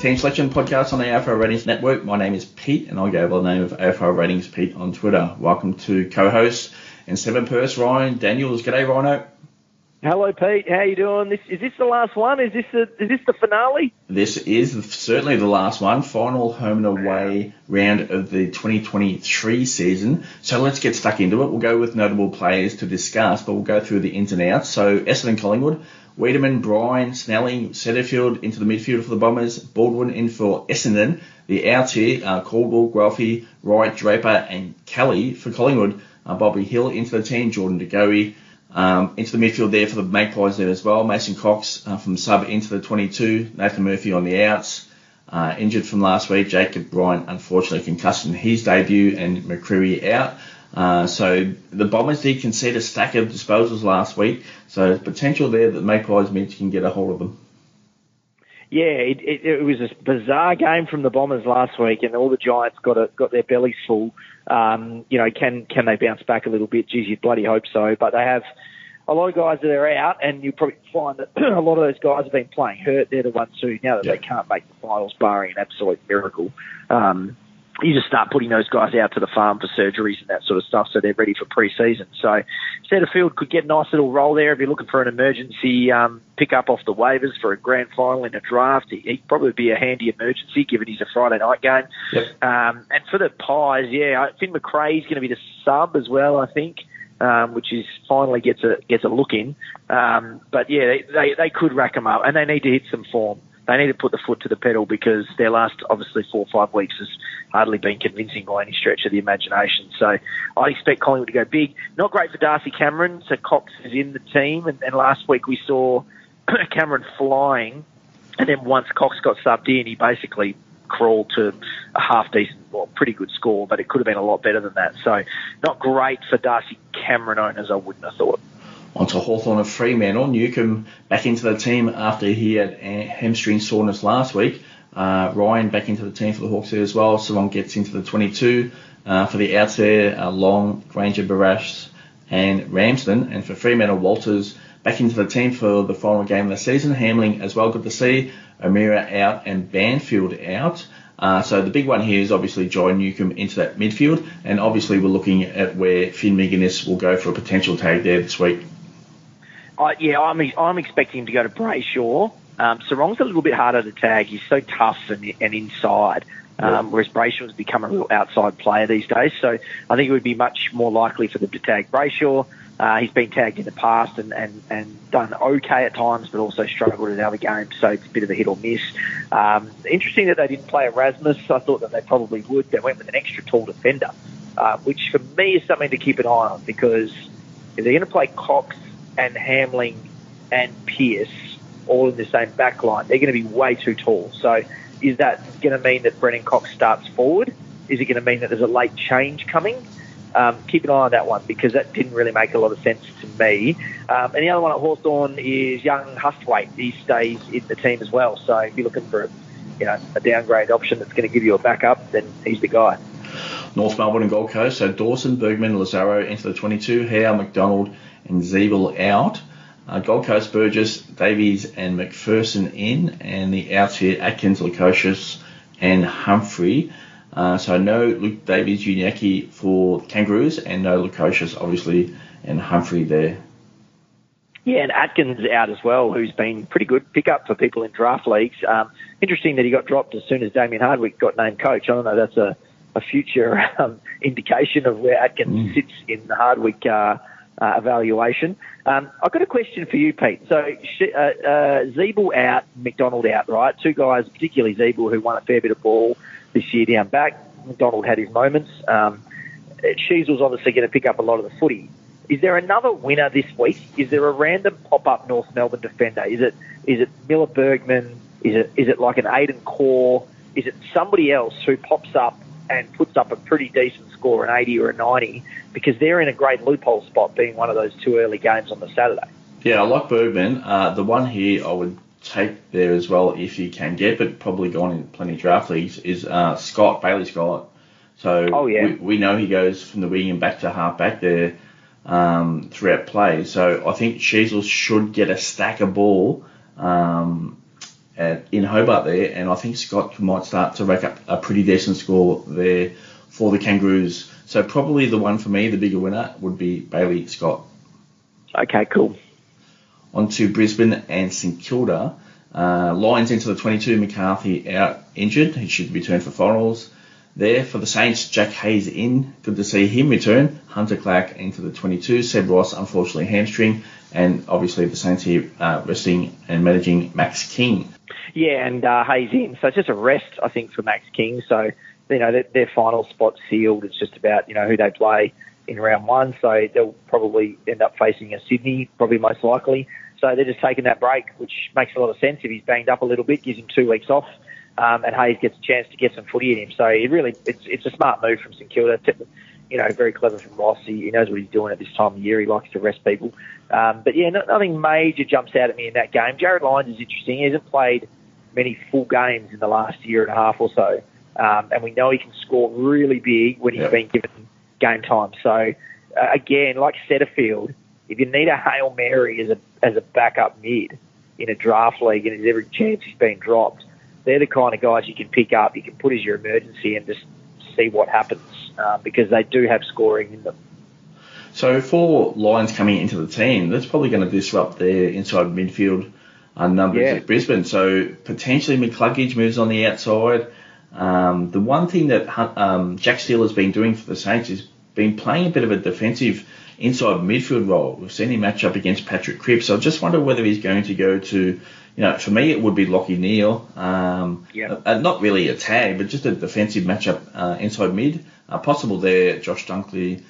Team Selection podcast on the AFL Ratings Network. My name is Pete, and I go by the name of AFL Ratings Pete on Twitter. Welcome to co-host and seven Perth's Ryan Daniels. G'day, Rhino. Hello, Pete. How you doing? This is this the last one? Is this the is this the finale? This is certainly the last one, final home and away round of the 2023 season. So let's get stuck into it. We'll go with notable players to discuss, but we'll go through the ins and outs. So Essendon Collingwood, Weideman, Bryan, Snelling, Setterfield into the midfield for the Bombers, Baldwin in for Essendon. The outs here are Caldwell, Guelfi, Wright, Draper, and Kelly for Collingwood. Uh, Bobby Hill into the team, Jordan De Goey um, into the midfield there for the Magpies there as well. Mason Cox uh, from sub into the 22. Nathan Murphy on the outs. Uh, injured from last week. Jacob Bryant, unfortunately, concussion his debut, and McCreery out. Uh, so the Bombers did concede a stack of disposals last week. So there's potential there that Magpies Mitch can get a hold of them. Yeah, it, it, it was a bizarre game from the Bombers last week, and all the Giants got a, got their bellies full. Um, you know, can can they bounce back a little bit? Geez, you bloody hope so. But they have a lot of guys that are out, and you probably find that a lot of those guys have been playing hurt. They're the ones who now that yeah. they can't make the finals, barring an absolute miracle. Um, you just start putting those guys out to the farm for surgeries and that sort of stuff, so they're ready for pre-season. So Setterfield could get a nice little role there if you're looking for an emergency um, pick-up off the waivers for a grand final in a draft. He, would probably be a handy emergency given he's a Friday night game. Yep. Um, and for the Pies, yeah, Finn Macrae's going to be the sub as well, I think. Um, which is finally gets a gets a look in, um, but yeah, they, they they could rack them up, and they need to hit some form they need to put the foot to the pedal because their last, obviously, four or five weeks has hardly been convincing by any stretch of the imagination. So I expect Collingwood to go big. Not great for Darcy Cameron. So Cox is in the team, and, and last week we saw Cameron flying, and then once Cox got subbed in, he basically crawled to a half decent, well, pretty good score, but it could have been a lot better than that. So not great for Darcy Cameron owners, I wouldn't have thought onto Hawthorn of Fremantle. Newcombe back into the team after he had hamstring soreness last week. Uh, Ryan back into the team for the Hawks there as well. Savon gets into the 22 uh, for the outs there. Uh, Long, Grainger-Barras, and Ramsden. And for Fremantle, Walters back into the team for the final game of the season. Hamling as well, good to see. O'Meara out and Banfield out. Uh, so the big one here is obviously John Newcombe into that midfield, and obviously we're looking at where Finn Maginness will go for a potential tag there this week. I, yeah, I'm I'm expecting him to go to Brayshaw. Um, Serong's a little bit harder to tag. He's so tough and, and inside, um, whereas has become a real outside player these days. So I think it would be much more likely for them to tag Brayshaw. Uh, he's been tagged in the past and, and, and done okay at times, but also struggled in other games, so it's a bit of a hit or miss. Um, interesting that they didn't play Erasmus. I thought that they probably would. They went with an extra tall defender, uh, which for me is something to keep an eye on because if they're going to play Cox and Hamling and Pearce all in the same back line, they're going to be way too tall. So is that going to mean that Brennan Cox starts forward? Is it going to mean that there's a late change coming? Um, keep an eye on that one because that didn't really make a lot of sense to me. Um, and the other one at Hawthorn is young Hustwaite. He stays in the team as well. So if you're looking for a, you know, a downgrade option that's going to give you a backup, then he's the guy. North Melbourne and Gold Coast. So Dawson, Bergman, Lazzaro into the 22. Howe, McDonald, and Ziebell out. Uh, Gold Coast Burgess, Davies and McPherson in, and the outs here Atkins, Lukosius, and Humphrey. Uh, so no Luke Davies-Uniacke for Kangaroos, and no Lukosius, obviously, and Humphrey there. Yeah, and Atkins out as well, who's been pretty good pickup for people in draft leagues. Um, interesting that he got dropped as soon as Damien Hardwick got named coach. I don't know, that's a, a future um, indication of where Atkins mm. sits in the Hardwick uh, uh, evaluation. Um, I've got a question for you, Pete. So, uh, uh, Ziebell out, McDonald out, right? Two guys, particularly Ziebell, who won a fair bit of ball this year down back. McDonald had his moments. Um, Sheezel's obviously going to pick up a lot of the footy. Is there another winner this week? Is there a random pop-up North Melbourne defender? Is it is it Miller Bergman? Is it is it like an Aiden Corr? Is it somebody else who pops up and puts up a pretty decent score, an 80 or a 90, because they're in a great loophole spot, being one of those two early games on the Saturday. Yeah, I like Bergman. Uh, the one here I would take there as well if you can get, but probably gone in plenty of draft leagues, is uh, Scott, Bailey Scott. So oh, yeah. we, we know he goes from the wing and back to half back there um, throughout play. So I think Sheezel should get a stack of ball um, at, in Hobart there, and I think Scott might start to rack up a pretty decent score there for the Kangaroos. So probably the one for me, the bigger winner, would be Bailey Scott. Okay, cool. On to Brisbane and St Kilda. Uh, Lions into the 22, McCarthy out injured. He should return for finals. There for the Saints, Jack Hayes in. Good to see him return. Hunter Clark into the 22. Seb Ross, unfortunately, hamstring. And obviously the Saints here uh, resting and managing Max King. Yeah, and uh, Hayes in. So it's just a rest, I think, for Max King. So, you know, their, their final spot sealed. It's just about, you know, who they play in round one. So they'll probably end up facing a Sydney, probably most likely. So they're just taking that break, which makes a lot of sense. If he's banged up a little bit, gives him two weeks off um, and Hayes gets a chance to get some footy in him. So it really, it's it's a smart move from St Kilda. You know, very clever from Ross. He, he knows what he's doing at this time of year. He likes to rest people. Um, but yeah, nothing major jumps out at me in that game. Jarryd Lyons is interesting. He hasn't played many full games in the last year and a half or so, um, and we know he can score really big when he's yep. been given game time. So uh, again, like Setterfield, if you need a hail mary as a as a backup mid in a draft league, and there's every chance he's been dropped they're the kind of guys you can pick up, you can put as your emergency and just see what happens uh, because they do have scoring in them. So for Lions coming into the team, that's probably going to disrupt their inside midfield uh, numbers yeah. at Brisbane. So potentially McCluggage moves on the outside. Um, the one thing that um, Jack Steele has been doing for the Saints is been playing a bit of a defensive inside midfield role. We've seen him match up against Patrick Cripps. So I just wonder whether he's going to go to you know, for me, it would be Lachie Neale. Um, yeah. Uh, not really a tag, but just a defensive matchup uh, inside mid. Uh, possible there, Josh Dunkley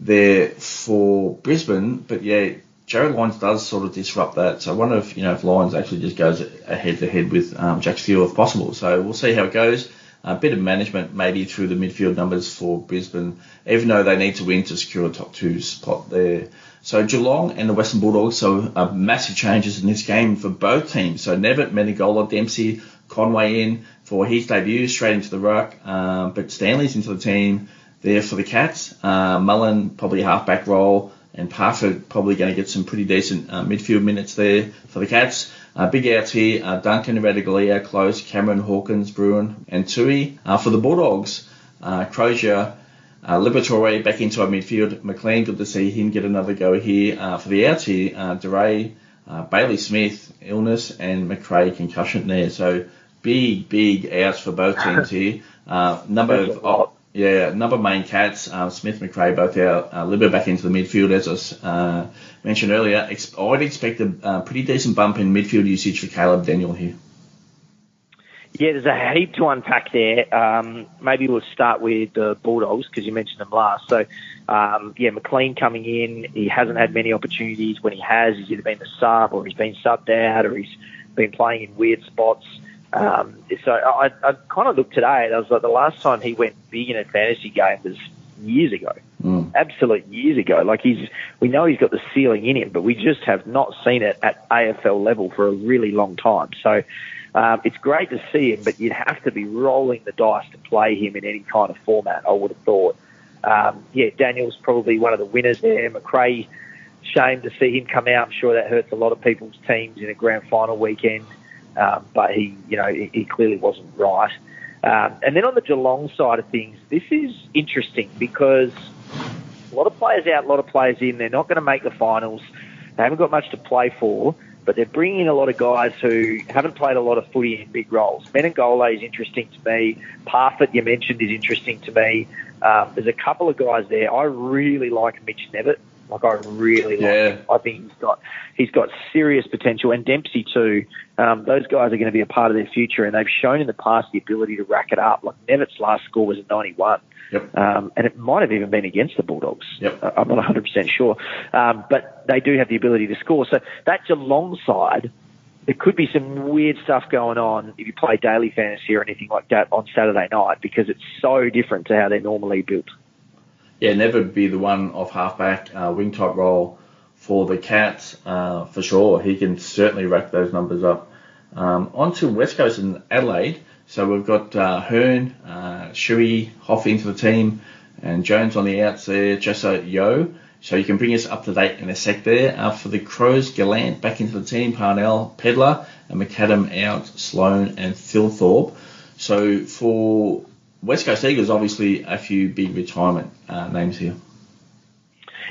there for Brisbane. But yeah, Jarryd Lyons does sort of disrupt that. So I wonder if, you know, if Lyons actually just goes head to head with um, Jack Steele if possible. So we'll see how it goes. A bit of management maybe through the midfield numbers for Brisbane, even though they need to win to secure a top two spot there. So Geelong and the Western Bulldogs, so uh, massive changes in this game for both teams. So Knevitt, Menegola, Dempsey, Conway in for his debut, straight into the ruck. Uh, but Stanley's into the team there for the Cats. Uh, Mullen probably halfback role, and Parfitt probably going to get some pretty decent uh, midfield minutes there for the Cats. Uh, big outs here, uh, Duncan, Ratugolea, Close, Cameron, Hawkins, Bruhn, and Tuohy. Uh, for the Bulldogs, uh, Crozier, uh, Liberatore back into our midfield. McLean, good to see him get another go here. Uh, for the outs here, uh, DeRay, uh, Bailey Smith, illness, and Macrae, concussion there. So big, big outs for both teams here. Uh, number of, oh, yeah, number of main cats, uh, Smith, Macrae, both out. Uh, Libba back into the midfield, as I uh, mentioned earlier. Ex- I'd expect a uh, pretty decent bump in midfield usage for Caleb Daniel here. Yeah, there's a heap to unpack there. Um, maybe we'll start with the Bulldogs because you mentioned them last. So, um, yeah, McLean coming in, he hasn't had many opportunities. When he has, he's either been the sub or he's been subbed out or he's been playing in weird spots. Um, so I, I kind of looked today and I was like, the last time he went big in a fantasy game was years ago, mm. absolute years ago. Like he's, we know he's got the ceiling in him, but we just have not seen it at AFL level for a really long time. So um, it's great to see him, but you'd have to be rolling the dice to play him in any kind of format, I would have thought. Um, yeah, Daniel's probably one of the winners there. Macrae, shame to see him come out. I'm sure that hurts a lot of people's teams in a grand final weekend, um, but he, you know, he, he clearly wasn't right. Um, and then on the Geelong side of things, this is interesting because a lot of players out, a lot of players in. They're not going to make the finals. They haven't got much to play for but they're bringing in a lot of guys who haven't played a lot of footy in big roles. Menegola is interesting to me. Parfitt, you mentioned, is interesting to me. Um, there's a couple of guys there. I really like Mitch Knevitt. Like I really like yeah. him. I think he's got he's got serious potential, and Dempsey too. Um, those guys are going to be a part of their future, and they've shown in the past the ability to rack it up. Like Knevitt's last score was a 91. Yep. Um, and it might have even been against the Bulldogs. Yep. I'm not 100% sure. Um, but they do have the ability to score. So that's alongside, there could be some weird stuff going on if you play daily fantasy or anything like that on Saturday night because it's so different to how they're normally built. Yeah, never be the one off halfback, uh, wing type role for the Cats uh, for sure. He can certainly rack those numbers up. Um, on to West Coast and Adelaide. So we've got uh, Hurn, uh, Shuey, Hoff into the team, and Jones on the outs there, Jessa Yeo. So you can bring us up to date in a sec there. Uh, for the Crows, Gallant back into the team, Parnell, Pedlar, and McAdam out, Sloan and Thilthorpe. So for West Coast Eagles, obviously a few big retirement uh, names here.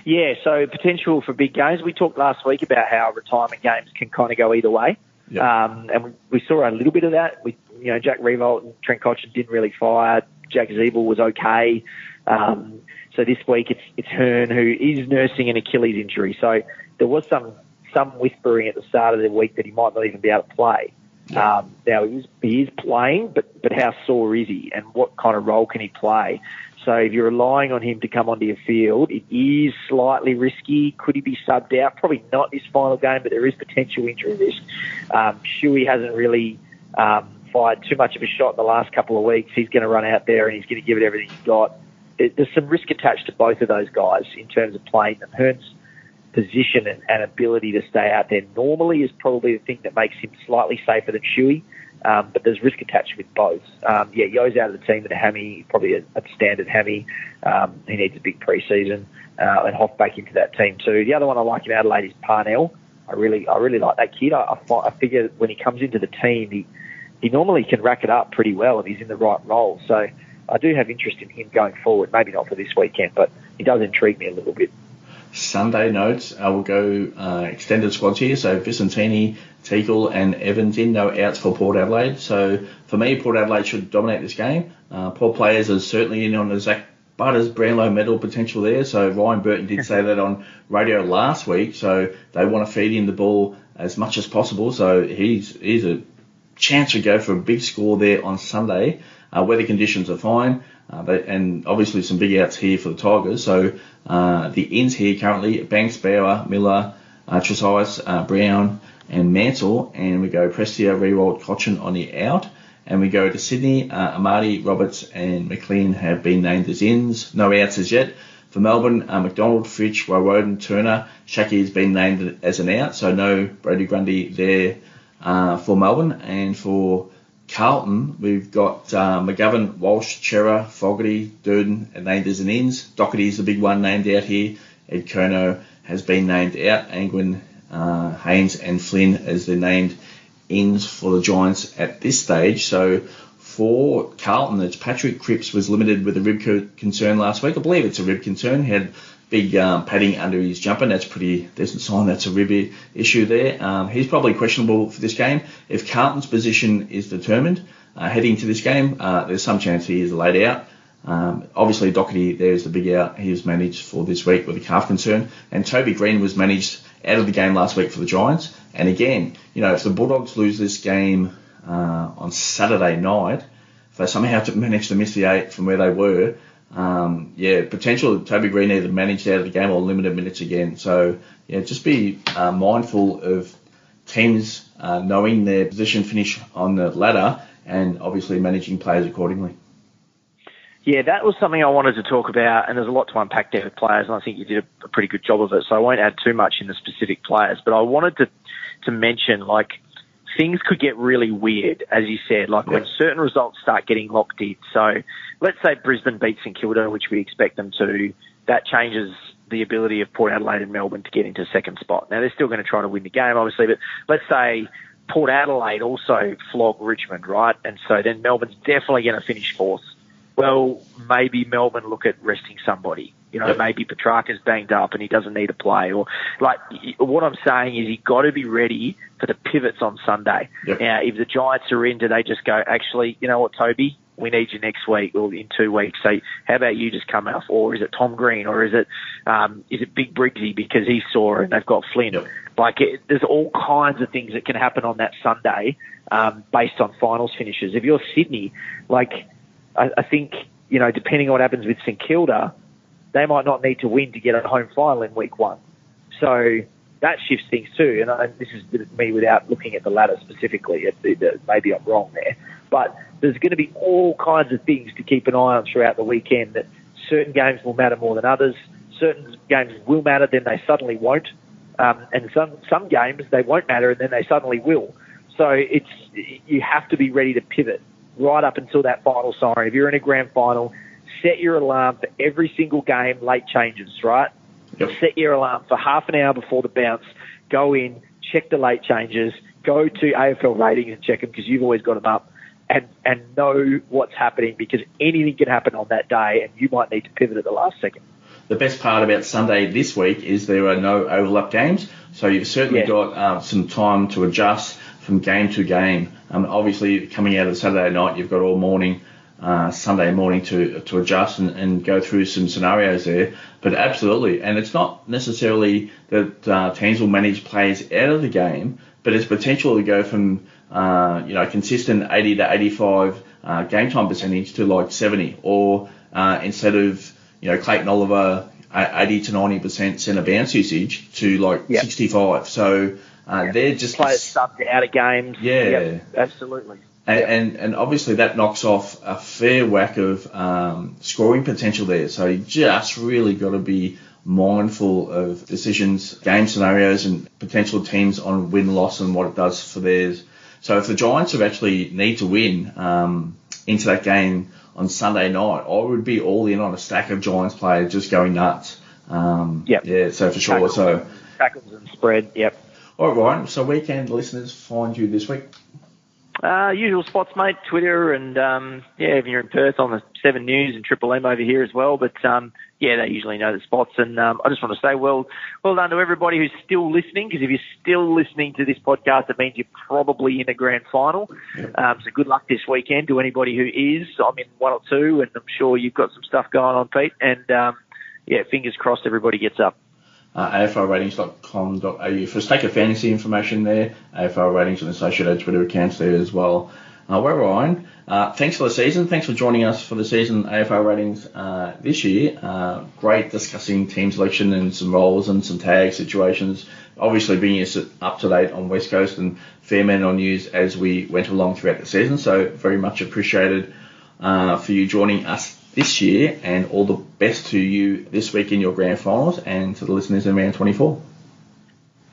Yeah, so potential for big games. We talked last week about how retirement games can kind of go either way. Yep. Um, and we, we, saw a little bit of that. We, you know, Jack Riewoldt and Trent Cotchin didn't really fire. Jack Ziebell was okay. Um, so this week it's it's Hurn who is nursing an Achilles injury. So there was some some whispering at the start of the week that he might not even be able to play. Um, now he is playing, but but how sore is he, and what kind of role can he play? So if you're relying on him to come onto your field, it is slightly risky. Could he be subbed out? Probably not this final game, but there is potential injury risk. Um, Shuey hasn't really um, fired too much of a shot in the last couple of weeks. He's going to run out there and he's going to give it everything he's got. It, there's some risk attached to both of those guys in terms of playing them. Hurn's position and, and ability to stay out there normally is probably the thing that makes him slightly safer than Shuey. Um, but there's risk attached with both. Um, yeah, Yeo's out of the team with a hammy, probably a, a standard hammy. Um, he needs a big preseason, uh, and Hoff back into that team too. The other one I like in Adelaide is Parnell. I really, I really like that kid. I, I, I figure when he comes into the team, he, he normally can rack it up pretty well if he's in the right role. So I do have interest in him going forward. Maybe not for this weekend, but he does intrigue me a little bit. Sunday notes, I will go uh, extended squads here. So Vicentini, Teakle, and Evans in, no outs for Port Adelaide. So for me, Port Adelaide should dominate this game. Uh, Port players are certainly in on the Zak Butters Brownlow medal potential there. So Ryan Burton did say that on radio last week. So they want to feed him the ball as much as possible. So he's he's a chance to go for a big score there on Sunday. Uh, weather conditions are fine. Uh, but, and obviously some big outs here for the Tigers. So uh, the ins here currently, Banks, Bauer, Miller, uh, uh, Brown, and Mansell. And we go Prestia, Riewoldt, Cotchin on the out. And we go to Sydney, uh, Amati, Roberts, and McLean have been named as ins. No outs as yet. For Melbourne, uh, McDonald, Fritsch, Woewodin, Turner, Shaki has been named as an out, so no Brodie Grundy there uh, for Melbourne. And for Carlton, we've got uh, McGovern, Walsh, Cerra, Fogarty, Durdin named as an ins. Docherty is the big one named out here. Ed Curnow has been named out. Angwin, uh, Haynes, and Flynn as the named ins for the Giants at this stage. So for Carlton, it's Patrick Cripps was limited with a rib concern last week. I believe it's a rib concern. Had big um, padding under his jumper. And That's pretty decent sign that's a rib issue there. Um, he's probably questionable for this game. If Carlton's position is determined uh, heading to this game, uh, there's some chance he is laid out. Um, obviously, Docherty, there's the big out. He was managed for this week with a calf concern. And Toby Greene was managed out of the game last week for the Giants. And again, you know, if the Bulldogs lose this game uh, on Saturday night, if they somehow to manage to miss the eight from where they were, um, yeah, potential Toby Greene either managed out of the game or limited minutes again. So yeah, just be uh, mindful of teams uh, knowing their position finish on the ladder and obviously managing players accordingly. Yeah, that was something I wanted to talk about, and there's a lot to unpack there with players, and I think you did a pretty good job of it. So I won't add too much in the specific players, but I wanted to to mention like things could get really weird, as you said, like yeah. when certain results start getting locked in. So let's say Brisbane beats St Kilda, which we expect them to, that changes the ability of Port Adelaide and Melbourne to get into second spot. Now they're still going to try to win the game, obviously, but let's say Port Adelaide also flog Richmond, right? And so then Melbourne's definitely going to finish fourth. Well, maybe Melbourne look at resting somebody. You know, yep. maybe Petrarca's banged up and he doesn't need to play. Or like what I'm saying is, he got to be ready for the pivots on Sunday. Yep. Now, if the Giants are in, do they just go? Actually, you know what, Toby? we need you next week or in two weeks. So how about you just come off? Or is it Tom Green? Or is it um, is it Big Briggsy because he saw and they've got Flynn? Yep. Like it, there's all kinds of things that can happen on that Sunday um, based on finals finishes. If you're Sydney, like I, I think you know, depending on what happens with St Kilda, they might not need to win to get a home final in week one. So that shifts things too. And this is me without looking at the ladder specifically. Maybe I'm wrong there, but there's going to be all kinds of things to keep an eye on throughout the weekend. That certain games will matter more than others. Certain games will matter, then they suddenly won't. Um, and some some games they won't matter, and then they suddenly will. So it's you have to be ready to pivot right up until that final siren. If you're in a grand final, set your alarm for every single game late changes, right? Yep. Set your alarm for half an hour before the bounce. Go in, check the late changes, go to AFL ratings and check them because you've always got them up. And, and know what's happening because anything can happen on that day and you might need to pivot at the last second. The best part about Sunday this week is there are no overlap games, so you've certainly Yeah. got uh, some time to adjust from game to game. Um, obviously, coming out of Saturday night, you've got all morning, uh, Sunday morning to to adjust and, and go through some scenarios there. But absolutely, and it's not necessarily that uh, teams will manage players out of the game, but it's potential to go from uh, you know consistent 80 to 85 uh, game time percentage to like 70, or uh, instead of you know Clayton Oliver uh, 80 to 90 percent centre bounce usage to like Yeah. 65. So uh, they're just Players subbed out of games. Yeah. Yep, absolutely. And, Yep. and and obviously that knocks off a fair whack of um, scoring potential there. So you just really got to be mindful of decisions, game scenarios, and potential teams on win loss and what it does for theirs. So if the Giants have actually need to win um, into that game on Sunday night, I would be all in on a stack of Giants players just going nuts. Um, Yep. Yeah, so for sure. Tackles. So. Tackles and spread, yep. All right, Ryan. So where can listeners find you this week? Uh, usual spots, mate. Twitter and um, yeah, if you're in Perth on the Seven News and Triple M over here as well. But um, yeah, they usually know the spots. And um, I just want to say, well, well done to everybody who's still listening. Because if you're still listening to this podcast, it means you're probably in a grand final. Um, so good luck this weekend to anybody who is. I'm in one or two, and I'm sure you've got some stuff going on, Pete. And um, yeah, fingers crossed everybody gets up. Uh, aflratings.com.au for stake of fantasy information there. AFL ratings and associated Twitter accounts there as well. Uh, we're Ryan. Uh, thanks for the season. Thanks for joining us for the season AFL ratings uh, this year. Uh, great discussing team selection and some roles and some tag situations. Obviously us up to date on West Coast and Fairman on news as we went along throughout the season. So very much appreciated uh, for you joining us this year and all the best to you this week in your grand finals and to the listeners in round 24.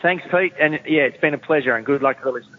Thanks, Pete. And yeah, it's been a pleasure, and good luck to the listeners.